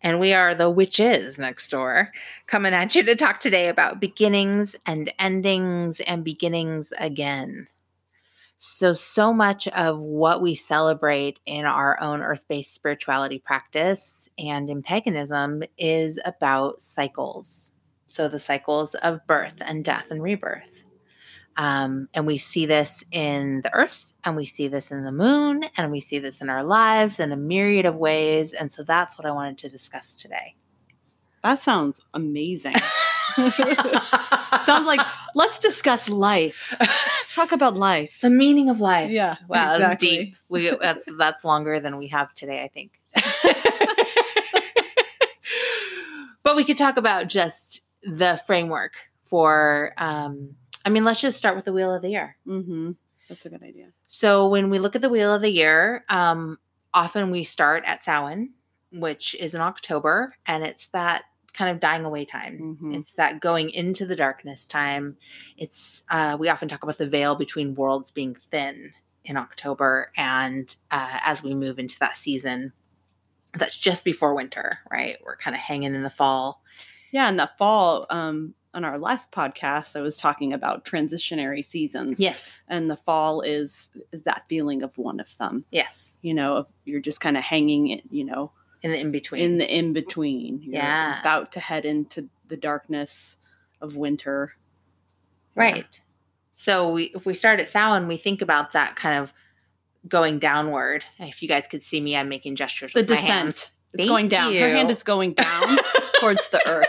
And we are the witches next door, coming at you to talk today about beginnings and endings and beginnings again. So, so much of what we celebrate in our own earth based spirituality practice and in paganism is about cycles. So, the cycles of birth and death and rebirth. Um, and we see this in the earth and we see this in the moon and we see this in our lives in a myriad of ways. And so that's what I wanted to discuss today. That sounds amazing. sounds like let's discuss life. Let's talk about life. The meaning of life. Yeah. Wow, exactly. that's deep. We that's that's longer than we have today, I think. but we could talk about just the framework for um I mean, let's just start with the wheel of the year. Mm-hmm. That's a good idea. So when we look at the wheel of the year, um, often we start at Samhain, which is in October, and it's that kind of dying away time. Mhm. It's that going into the darkness time. It's uh, we often talk about the veil between worlds being thin in October, and uh, as we move into that season, that's just before winter, right? We're kind of hanging in the fall. Yeah, in the fall, um, on our last podcast, I was talking about transitionary seasons. Yes, And the fall is is that feeling of one of them. yes, You know, you're just kind of hanging it, you know, in the in between. in the in between. Yeah. About to head into the darkness of winter. Right. So we, if we start at Samhain, we think about that kind of going downward. If you guys could see me, I'm making gestures The with my hands. descent. It's Thank going down. Her hand is going down towards the earth.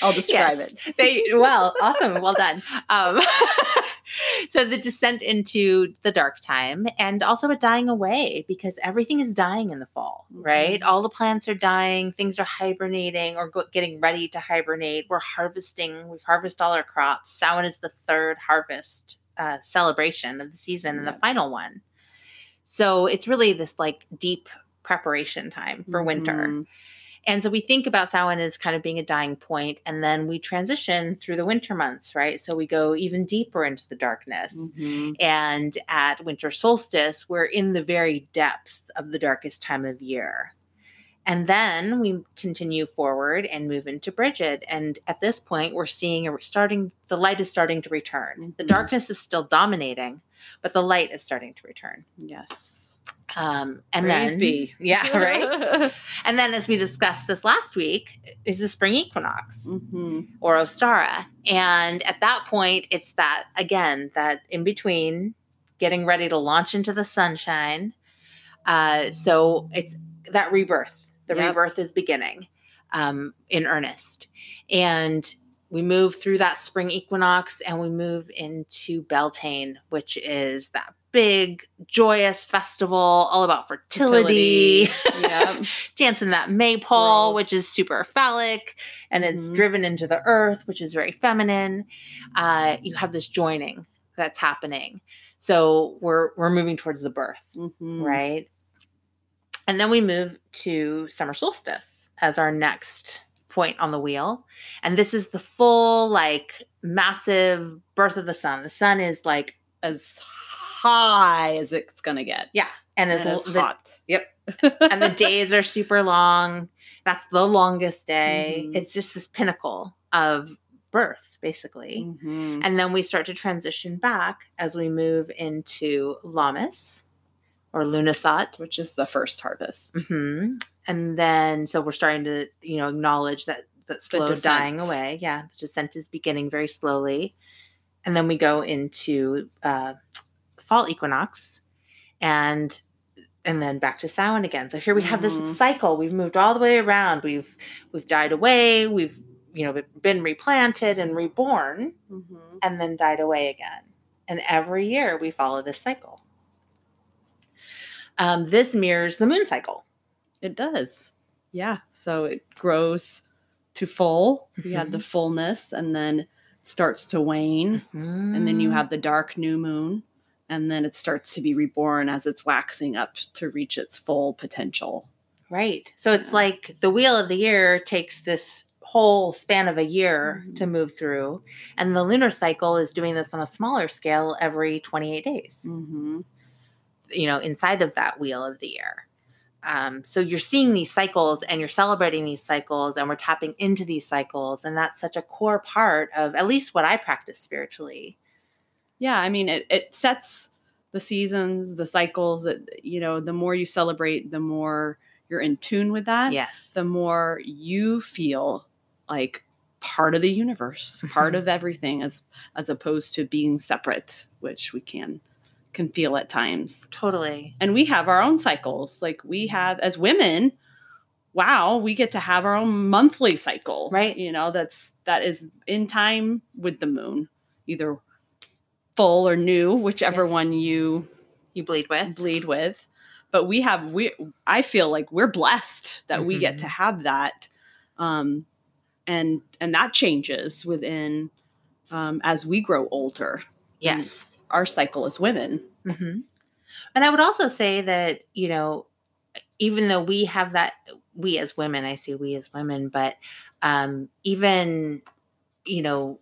I'll describe Yes. it. They, well, awesome. Well done. Um, so the descent into the dark time and also a dying away because everything is dying in the fall, right? Mhm. All the plants are dying, things are hibernating or go- getting ready to hibernate. We're harvesting, we've harvested all our crops. Samhain is the third harvest uh, celebration of the season and the final one. So it's really this like deep preparation time for winter. Mhm. And so we think about Samhain as kind of being a dying point, and then we transition through the winter months, right? So we go even deeper into the darkness. Mhm. And at winter solstice, we're in the very depths of the darkest time of year. And then we continue forward and move into Bridget. And at this point, we're seeing a starting, the light is starting to return. The Mhm. darkness is still dominating, but the light is starting to return. Yes. Um, and Praise then, be. yeah, right. And then, as we discussed this last week, is the spring equinox Mhm. or Ostara. And at that point, it's that, again, that in between getting ready to launch into the sunshine. Uh, so it's that rebirth. The Yep. rebirth is beginning um, in earnest. And we move through that spring equinox and we move into Beltane, which is that big, joyous festival all about fertility. Yep. dancing that maypole, Growth. which is super phallic, and it's Mhm. driven into the earth, which is very feminine. Uh, you have this joining that's happening. So we're we're moving towards the birth, Mhm. right? And then we move to summer solstice as our next point on the wheel. And this is the full, like, massive birth of the sun. The sun is like, As high as it's gonna get. yeah, and And as as the, hot. and the days are super long. That's the longest day. Mhm. It's just this pinnacle of birth, basically. Mhm. And then we start to transition back as we move into Lammas or Lughnasadh. Which is the first harvest. hmm And then, so we're starting to, you know, acknowledge that that slow dying away. Yeah, the descent is beginning very slowly. And then we go into uh, fall equinox, and and then back to Samhain again. So here we have Mhm. this cycle. We've moved all the way around. We've we've died away. We've you know been replanted and reborn, Mhm. and then died away again. And every year we follow this cycle. Um, this mirrors the moon cycle. It does. Yeah. So it grows to full. We have the fullness, and then starts to wane, and then you Mm. have the dark new moon, and then it starts to be reborn as it's waxing up to reach its full potential. Right. So it's Yeah. like the wheel of the year takes this whole span of a year Mhm. to move through. And the lunar cycle is doing this on a smaller scale every 28 days, Mm-hmm. you know, inside of that wheel of the year. Um, so you're seeing these cycles and you're celebrating these cycles and we're tapping into these cycles. And that's such a core part of at least what I practice spiritually. Yeah, I mean, it, it sets the seasons, the cycles. That you know, the more you celebrate, the more you're in tune with that. Yes. the more you feel like part of the universe, part Mhm. of everything, as as opposed to being separate, which we can can feel at times. totally. And we have our own cycles. Like we have as women, wow, we get to have our own monthly cycle. Right. You know, that's that is in time with the moon, either full or new, whichever Yes. one you You bleed with. bleed with but we have we i feel like we're blessed that we get to have that um and and that changes within um as we grow older Yes. our cycle as women hmm And I would also say that, you know, even though we have that, we as women, I see we as women, but um, even, you know,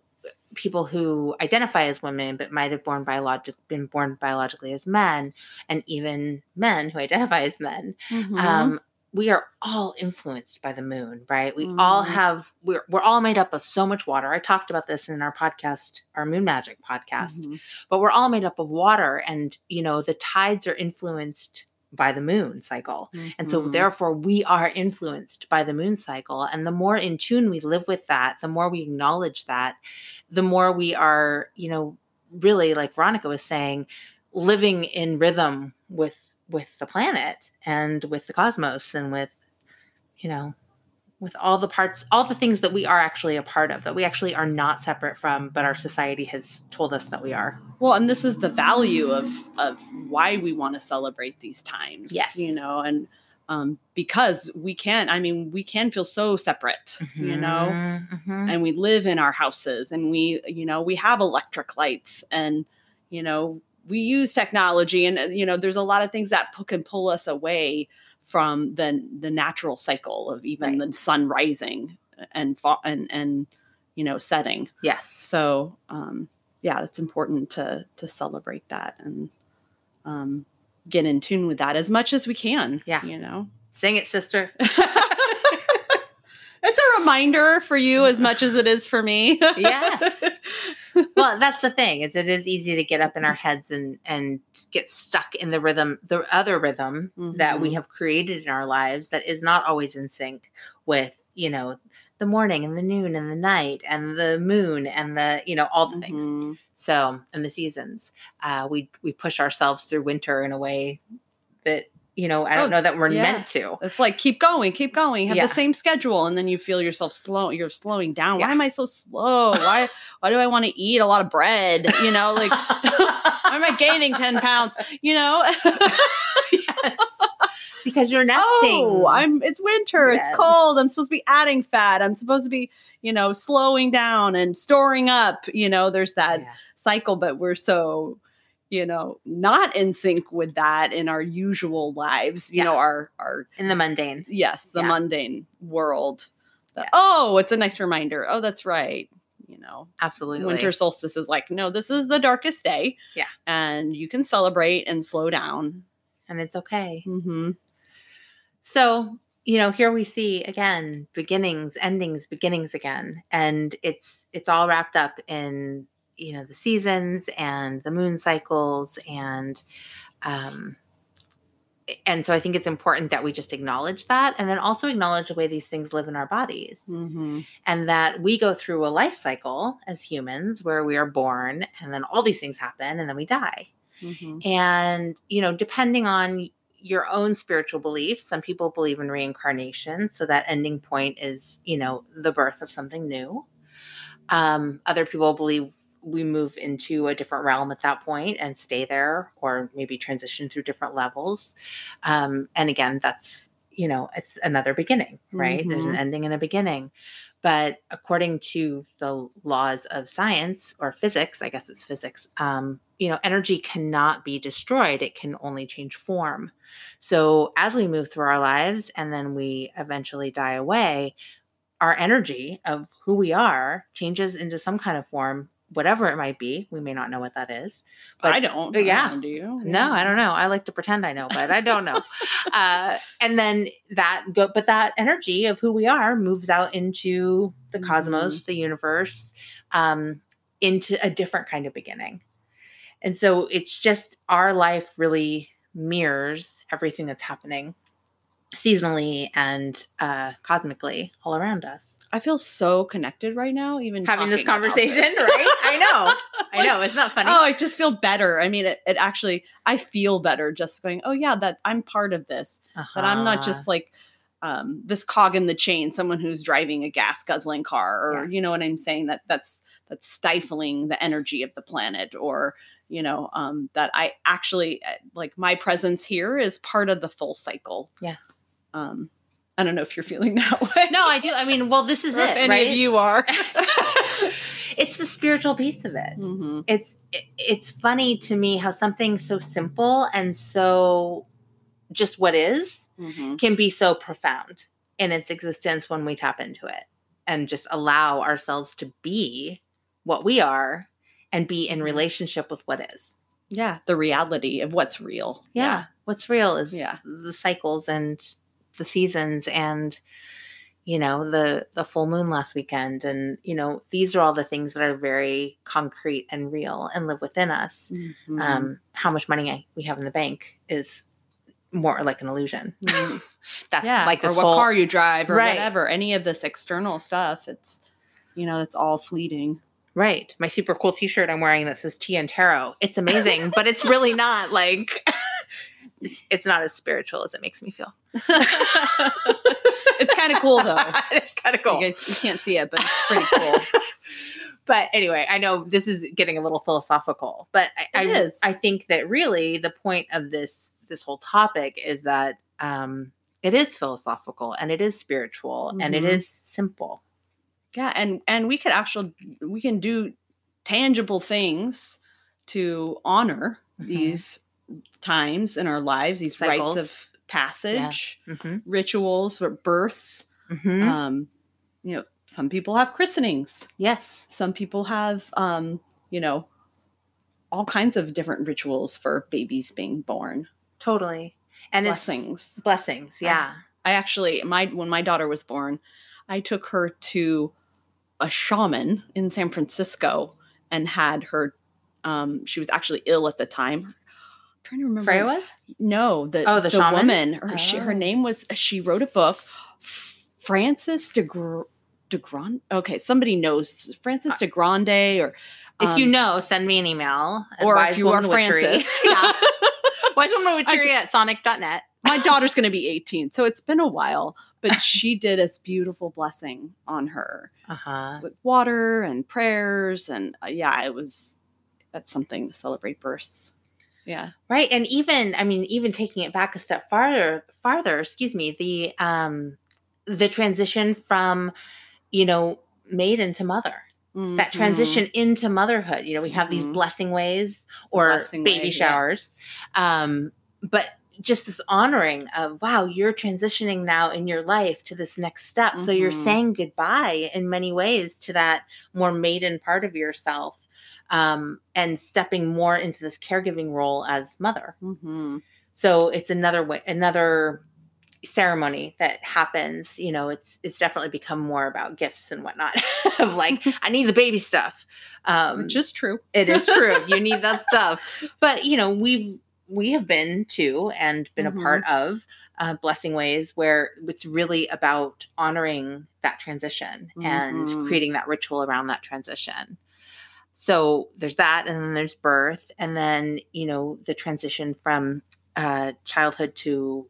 people who identify as women but might have born biologic been born biologically as men and even men who identify as men Mm-hmm. um, we are all influenced by the moon, right? We all Mhm. have we're we're all made up of so much water. I talked about this in our podcast, our Moon Magic podcast. Mhm. But we're all made up of water and you know, the tides are influenced by the moon cycle. And so Mhm. therefore we are influenced by the moon cycle and the more in tune we live with that, the more we acknowledge that, the more we are, you know, really like Veronica was saying, living in rhythm with with the planet and with the cosmos and with you know with all the parts all the things that we are actually a part of that we actually are not separate from but our society has told us that we are well and this is the value of of why we want to celebrate these times Yes. you know and um because we can i mean we can feel so separate you know Mhm. and we live in our houses and we you know we have electric lights and you know we use technology and uh, you know there's a lot of things that pu- can pull us away from the the natural cycle of even the sun rising and and and you know setting. Yes. So um yeah it's important to to celebrate that and um get in tune with that as much as we can Yeah. you know? Sing it sister. It's a reminder for you as much as it is for me. Yes. well that's the thing is it is easy to get up in our heads and and get stuck in the rhythm the other rhythm that we Mhm. have created in our lives that is not always in sync with you know the morning and the noon and the night and the moon and the you know all the things Mhm. so and the seasons uh we we push ourselves through winter in a way that you know i don't Oh, know that we're yeah. meant to It's like keep going, keep going, have Yeah. the same schedule, and then you feel yourself slow. You're slowing down. Yeah. Why am I so slow? Why why do I want to eat a lot of bread? You know, like why am I gaining ten pounds? You know, yes. because you're nesting oh, I'm. It's winter. Yes. It's cold. I'm supposed to be adding fat. I'm supposed to be, you know, slowing down and storing up. You know, there's that cycle, but we're so you know not in sync with that in our usual lives you Yeah. know our our in the mundane yes the Yeah. mundane world that, Yeah. oh it's a nice reminder oh that's right you know absolutely winter solstice is like no this is the darkest day Yeah. and you can celebrate and slow down and it's okay mm-hmm. So, you know, here we see again beginnings, endings, beginnings again. And it's it's all wrapped up in, you know, the seasons and the moon cycles and um and so I think it's important that we just acknowledge that and then also acknowledge the way these things live in our bodies Mm-hmm. and that we go through a life cycle as humans where we are born and then all these things happen and then we die. Mm-hmm. And, you know, depending on your own spiritual beliefs, some people believe in reincarnation. So that ending point is, you know, the birth of something new. Um, other people believe we move into a different realm at that point and stay there or maybe transition through different levels. Um, and again, that's you know, it's another beginning, right? There's an Mhm. ending and a beginning. But according to the laws of science or physics, I guess it's physics, um, you know, energy cannot be destroyed. It can only change form. So as we move through our lives and then we eventually die away, our energy of who we are changes into some kind of form, whatever it might be. We may not know what that is. But- I don't. yeah. Do you? No, I don't know. I like to pretend I know, but I don't know. uh, and then that go, but that energy of who we are moves out into the cosmos, the universe, um, into a different kind of beginning. And so it's just our life really mirrors everything that's happening seasonally and uh, cosmically all around us. I feel so connected right now, even Having this conversation, this. right? I know. I know. It's not funny. Oh, I just feel better. I mean, it, it actually, I feel better just going, oh, yeah, that I'm part of this. That I'm not Uh-huh. just like um, this cog in the chain, someone who's driving a gas guzzling car, or Yeah. you know what I'm saying? That that's that's stifling the energy of the planet, or you know um, that I actually uh, like my presence here is part of the full cycle. Yeah. Um, I don't know if you're feeling that way. No, I do. I mean, well, this is Or it, any right? of you are. it's the spiritual piece of it. Mhm. It's it- it's funny to me how something so simple and so just what is Mhm. can be so profound in its existence when we tap into it and just allow ourselves to be what we are and be in relationship with what is. Yeah, the reality of what's real. Yeah. What's real is Yeah. the cycles and the seasons and you know the the full moon last weekend and you know these are all the things that are very concrete and real and live within us Mhm. um how much money we have in the bank is more like an illusion Mhm. that's yeah, like this or what whole car you drive or Right. whatever. Any of this external stuff, it's you know, it's all fleeting. right my super cool t-shirt i'm wearing that says tea and tarot it's amazing but it's really not like it's it's not as spiritual as it makes me feel it's kind of cool though. it's kind of cool You guys you can't see it, but it's pretty cool. but anyway, I know this is getting a little philosophical, but I, It I, is. I think that really the point of this this whole topic is that um, it is philosophical and it is spiritual and it Mhm. is simple. Yeah, and and we could actually we can do tangible things to honor Mhm. these times in our lives, these Cycles. rites of passage, Mm-hmm. rituals, or births. Mm-hmm. Um, you know, some people have christenings. yes. Some people have, um, you know, all kinds of different rituals for babies being born. Totally. And Blessings. blessings. Yeah. I actually my when my daughter was born, I took her to a shaman in San Francisco and had her um she was actually ill at the time. I'm trying to remember. Freya was? No, the Oh, the shaman? woman. Her, she, her Oh. name was she wrote a book Francis de Gr- de Grande. Okay, somebody knows Francis de Grande or If you um, know, send me an email. or Wise if you are Woman Witchery. Frances. yeah. Wise Woman Witchery at sonic.net. my daughter's going to be 18, so it's been a while, but she did this beautiful blessing on her Uh-huh. with water and prayers. And uh, yeah, it was, that's something to celebrate births. Yeah. Right. And even, I mean, even taking it back a step farther, farther, excuse me, the um the transition from, you know, maiden to mother. That Mhm. transition into motherhood. You know, we have these Mhm. blessing ways or Blessing baby way, yeah. showers. Um, but just this honoring of wow, you're transitioning now in your life to this next step. So you're Mhm. saying goodbye in many ways to that more maiden part of yourself. Um, and stepping more into this caregiving role as mother. Mhm. So it's another way, another ceremony that happens. You know, it's it's definitely become more about gifts and whatnot. of like, I need the baby stuff. Um, Which is true. it is true. you need that stuff. But you know, we've we have been to and been Mhm. a part of uh, blessing ways where it's really about honoring that transition and Mhm. creating that ritual around that transition. So there's that, and then there's birth, and then you know the transition from uh, childhood to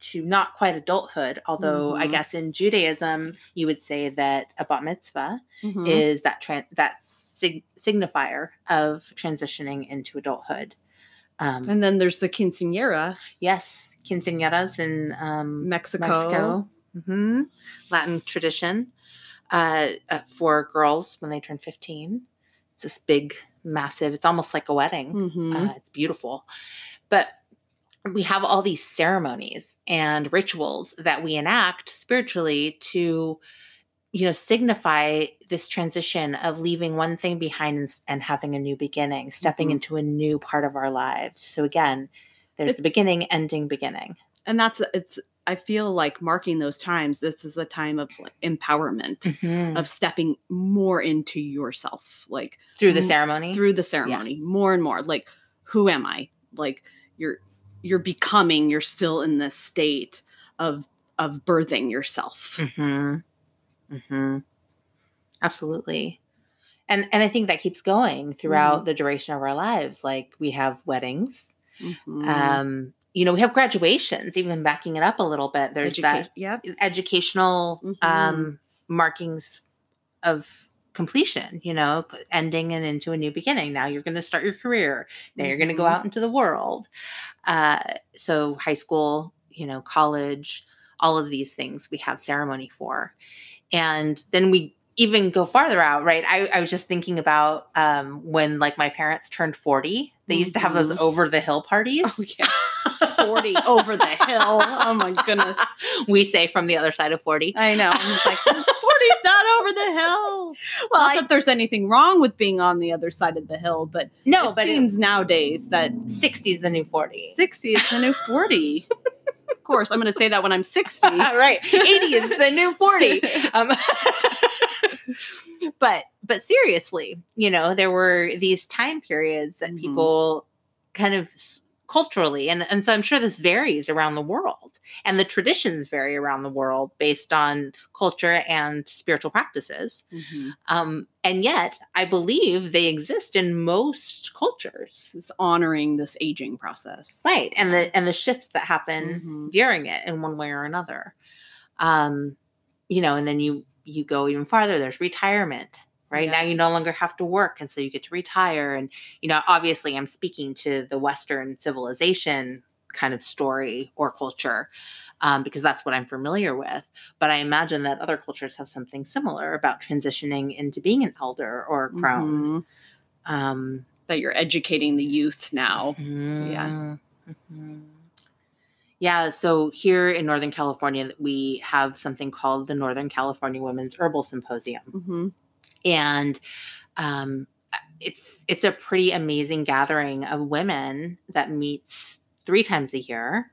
to not quite adulthood. Although I Mhm. guess in Judaism you would say that a bat mitzvah Mhm. is that tran that sig- signifier of transitioning into adulthood. Um, and then there's the quinceanera. yes, quinceañeras in um, Mexico. Mexico. hmm Latin tradition uh, uh, for girls when they turn 15. It's this big, massive, it's almost like a wedding. Mhm. Uh, it's beautiful. But we have all these ceremonies and rituals that we enact spiritually to, you know, signify this transition of leaving one thing behind and, and having a new beginning, stepping Mhm. into a new part of our lives. So again, there's It- the beginning, ending, beginning. and that's it's i feel like marking those times this is a time of like empowerment Mhm. of stepping more into yourself like Through the ceremony. through the ceremony more and more like who am i like you're you're becoming you're still in this state of of birthing yourself hmm hmm Absolutely. And and I think that keeps going throughout the duration of our lives. Like we have weddings. Mhm. Um, you know, we have graduations, even backing it up a little bit. There's yep that educational Mhm. um markings of completion, you know, ending and into a new beginning. Now you're going to start your career. Now you're going to go Mhm. out into the world. Uh, so high school, you know, college, all of these things we have ceremony for. And then we even go farther out, right? I, I was just thinking about um, when like my parents turned 40, they used to have those Mhm. over the hill parties. oh yeah 40 over the hill oh my goodness we say from the other side of 40. i know i'm like 40's not over the hill Well, not I- that there's anything wrong with being on the other side of the hill but no, it but seems nowadays that 60 is the new 40. 60 is the new 40 of course i'm going to say that when i'm 60 right. 80 is the new 40. Um, but but seriously, you know, there were these time periods that Mhm. people kind of culturally and and so I'm sure this varies around the world and the traditions vary around the world based on culture and spiritual practices. Mhm. Um and yet I believe they exist in most cultures. it's honoring this aging process Right. And the and the shifts that happen Mhm. during it in one way or another. Um, you know, and then you you go even farther. There's retirement, right? Yeah. Now you no longer have to work, and so you get to retire. And you know, obviously, I'm speaking to the Western civilization kind of story or culture. Um, because that's what I'm familiar with. But I imagine that other cultures have something similar about transitioning into being an elder or a crone. Mhm. Um, that you're educating the youth now yeah. Mhm. Yeah. So here in Northern California, we have something called the Northern California Women's Herbal Symposium, hmm and um, it's it's a pretty amazing gathering of women that meets three times a year,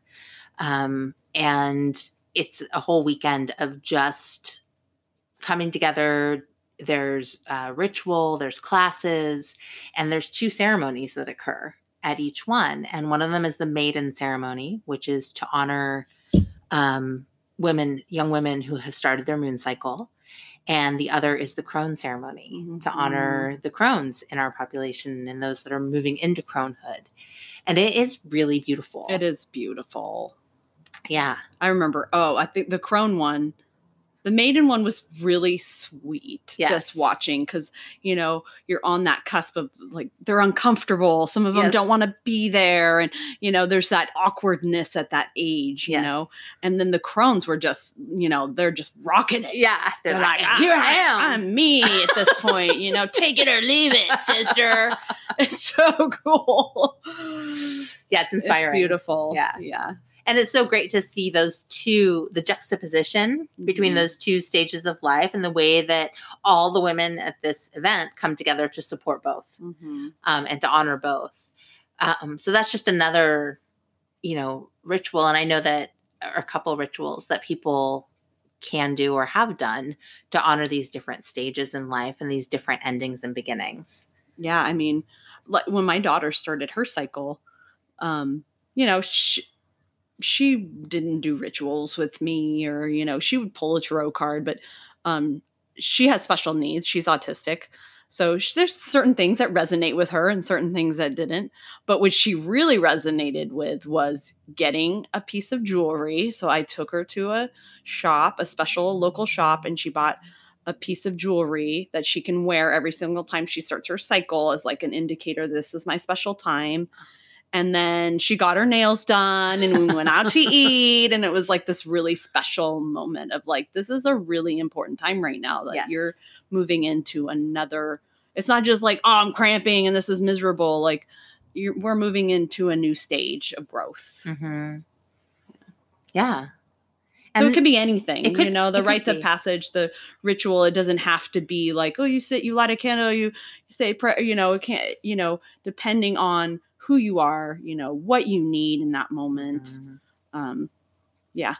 um, and it's a whole weekend of just coming together. There's uh, ritual, there's classes, and there's two ceremonies that occur at each one. And one of them is the maiden ceremony, which is to honor um, women, young women who have started their moon cycle. And the other is the crone ceremony to Mhm. honor the crones in our population and those that are moving into cronehood. And it is really beautiful. it is beautiful Yeah. i remember oh i think the crone one the maiden one was really sweet Yes. just watching because you know you're on that cusp of like they're uncomfortable some of them Yes. don't want to be there and you know there's that awkwardness at that age you Yes. know and then the crones were just you know they're just rocking it Yeah. They're, They're like, "Ah, here I am. i'm me at this point you know take it or leave it sister it's so cool yeah, it's inspiring. it's beautiful Yeah. yeah and it's so great to see those two the juxtaposition between Mhm. those two stages of life and the way that all the women at this event come together to support both Mhm. um, and to honor both um, so that's just another you know ritual and i know that a couple rituals that people can do or have done to honor these different stages in life and these different endings and beginnings yeah i mean like when my daughter started her cycle um you know she, she didn't do rituals with me or you know she would pull a tarot card but um she has special needs. She's autistic. So sh there's certain things that resonate with her and certain things that didn't. But what she really resonated with was getting a piece of jewelry. So i took her to a shop a special local shop and she bought a piece of jewelry that she can wear every single time she starts her cycle as like an indicator this is my special time And then she got her nails done and we went out to eat. And it was like this really special moment of like, this is a really important time right now that Yes. you're moving into another. It's not just like, oh, I'm cramping and this is miserable. Like, you're, we're moving into a new stage of growth. Mm-hmm. Yeah. So it could be anything, could- you know, the rites of passage, the ritual. It doesn't have to be like, oh, you sit, you light a candle, you, you say, prayer, you know, it can't, you know, depending on who you are, you know, what you need in that moment. Mhm. Um, yeah,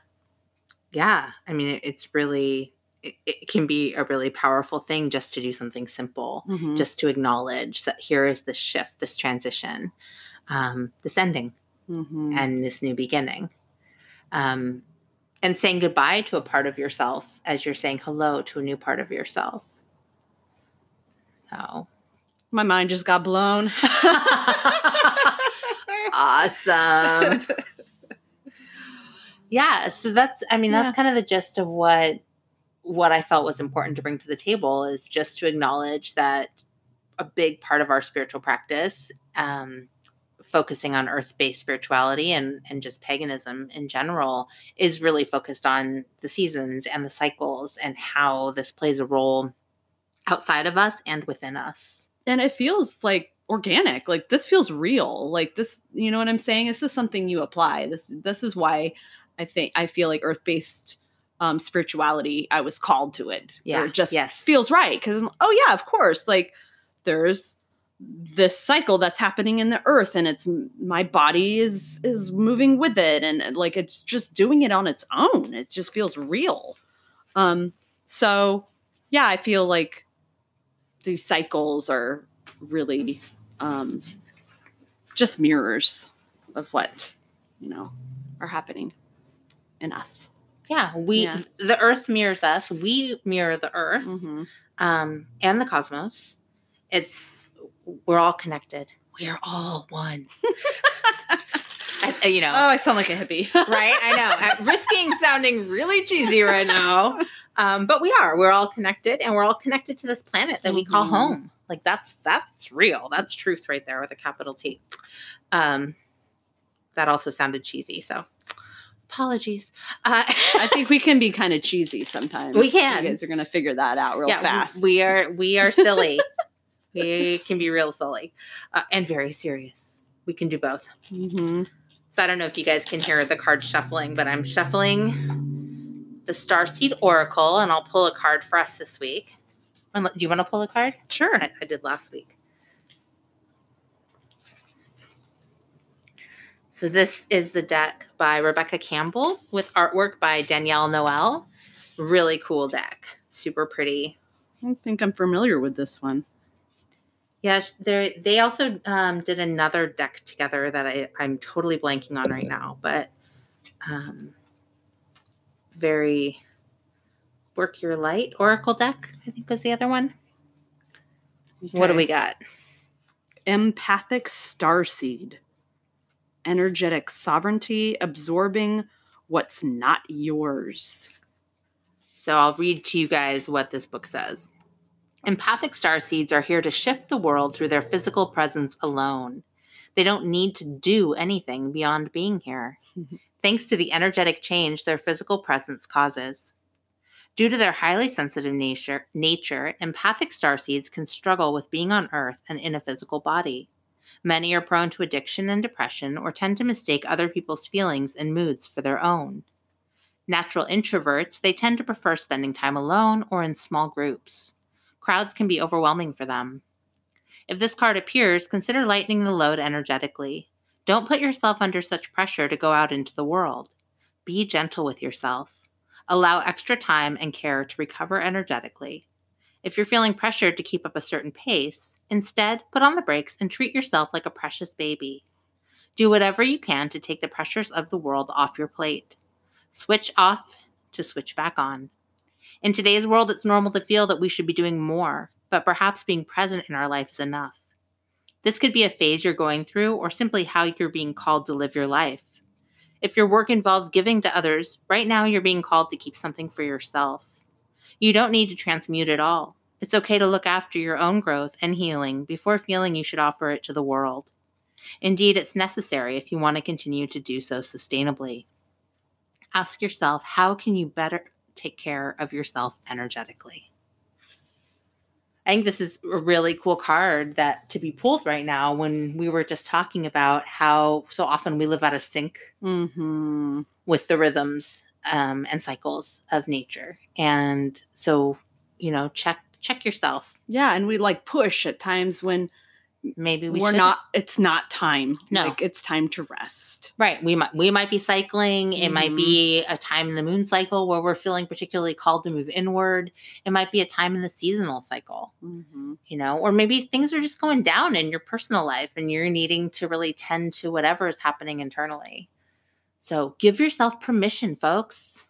Yeah. I mean, it, it's really, it, it can be a really powerful thing just to do something simple, Mhm. just to acknowledge that here is this shift, this transition, um, this ending, Mhm. and this new beginning. Um, and saying goodbye to a part of yourself as you're saying hello to a new part of yourself. So my mind just got blown. awesome. yeah, so that's I mean that's Yeah. kind of the gist of what what I felt was important to bring to the table is just to acknowledge that a big part of our spiritual practice um focusing on earth-based spirituality and and just paganism in general is really focused on the seasons and the cycles and how this plays a role outside of us and within us. and it feels like organic like this feels real like this you know what i'm saying? This is something you apply. This this is why i think i feel like earth-based um spirituality i was called to it. Yeah, it just yes. feels right because oh yeah of course like there's this cycle that's happening in the earth and it's my body is is moving with it and and, like it's just doing it on its own. It just feels real. Um so yeah i feel like these cycles are really um just mirrors of what you know are happening in us Yeah, we Yeah. the earth mirrors us. We mirror the earth mm-hmm. um, and the cosmos. It's we're all connected. We are all one. I- I- you know, oh i sound like a hippie right? I know. I'm risking sounding really cheesy right now, um, but we are. We're all connected, and we're all connected to this planet that we call Mhm. home. Like that's that's real. That's truth right there with a capital T. Um, that also sounded cheesy, so apologies. Uh, I think we can be kind of cheesy sometimes. We can. You guys are going to figure that out real yeah, fast. We are we are silly. we can be real silly uh, and very serious. We can do both. hmm So I don't know if you guys can hear the card shuffling, but I'm shuffling the Starseed Oracle, and I'll pull a card for us this week. Do you want to pull a card? Sure. I, I did last week. So this is the deck by Rebecca Campbell with artwork by Danielle Noel. Really cool deck. Super pretty. I think I'm familiar with this one. Yes, they they also um, did another deck together that I, I'm totally blanking on right now, but um, very work your light oracle deck. I think was the other one. What do we got? Empathic starseed. Energetic sovereignty, absorbing what's not yours. So I'll read to you guys what this book says. Empathic star seeds are here to shift the world through their physical presence alone. They don't need to do anything beyond being here, thanks to the energetic change their physical presence causes. Due to their highly sensitive nature, nature, empathic starseeds can struggle with being on Earth and in a physical body. Many are prone to addiction and depression or tend to mistake other people's feelings and moods for their own. Natural introverts, they tend to prefer spending time alone or in small groups. Crowds can be overwhelming for them. If this card appears, consider lightening the load energetically. Don't put yourself under such pressure to go out into the world. Be gentle with yourself. Allow extra time and care to recover energetically. If you're feeling pressured to keep up a certain pace, instead put on the brakes and treat yourself like a precious baby. Do whatever you can to take the pressures of the world off your plate. Switch off to switch back on. In today's world, it's normal to feel that we should be doing more, but perhaps being present in our life is enough. This could be a phase you're going through or simply how you're being called to live your life. If your work involves giving to others, right now you're being called to keep something for yourself. You don't need to transmute it all. It's okay to look after your own growth and healing before feeling you should offer it to the world. Indeed, it's necessary if you want to continue to do so sustainably. Ask yourself how can you better take care of yourself energetically? I think this is a really cool card that to be pulled right now when we were just talking about how so often we live out of sync Mm-hmm. with the rhythms um, and cycles of nature. And so, you know, check check yourself. Yeah, and we like push at times when Maybe we we are shouldn't. not. It's not time. No. like it's time to rest. Right. We might we might be cycling. It might be a time in the moon cycle where we're feeling particularly called to move inward. It might be a time in the seasonal cycle, Mm-hmm. you know, or maybe things are just going down in your personal life and you're needing to really tend to whatever is happening internally. So give yourself permission, folks.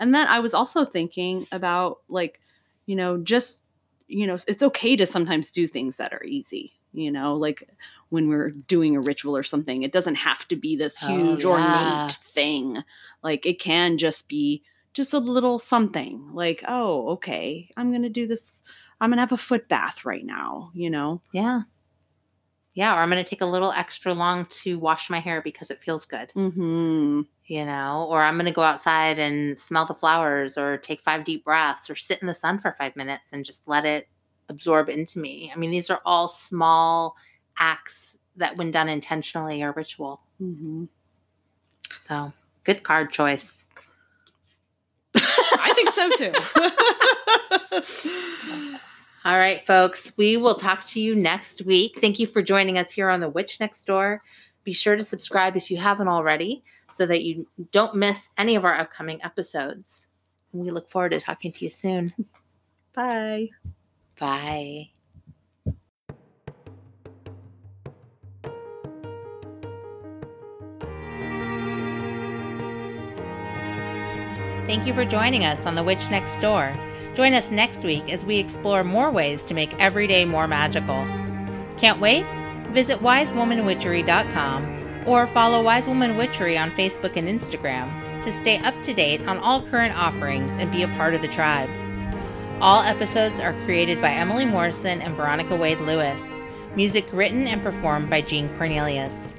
And then I was also thinking about like, you know, just you know, it's okay to sometimes do things that are easy. You know, like when we're doing a ritual or something, it doesn't have to be this Oh, huge yeah. ornate thing. Like it can just be just a little something. Like, oh, okay, I'm gonna do this. I'm gonna have a foot bath right now. You know. Yeah. Yeah. Or I'm going to take a little extra long to wash my hair because it feels good. Hmm. you know, or I'm going to go outside and smell the flowers or take five deep breaths or sit in the sun for five minutes and just let it absorb into me. I mean, these are all small acts that, when done intentionally, are ritual. hmm So, good card choice. I think so too. All right, folks, we will talk to you next week. Thank you for joining us here on The Witch Next Door. Be sure to subscribe if you haven't already so that you don't miss any of our upcoming episodes. We look forward to talking to you soon. Bye. Bye. Thank you for joining us on The Witch Next Door. Join us next week as we explore more ways to make every day more magical. Can't wait? Visit wisewomanwitchery.com or follow Wise Woman Witchery on Facebook and Instagram to stay up to date on all current offerings and be a part of the tribe. All episodes are created by Emily Morrison and Veronica Wade Lewis. Music written and performed by Jean Cornelius.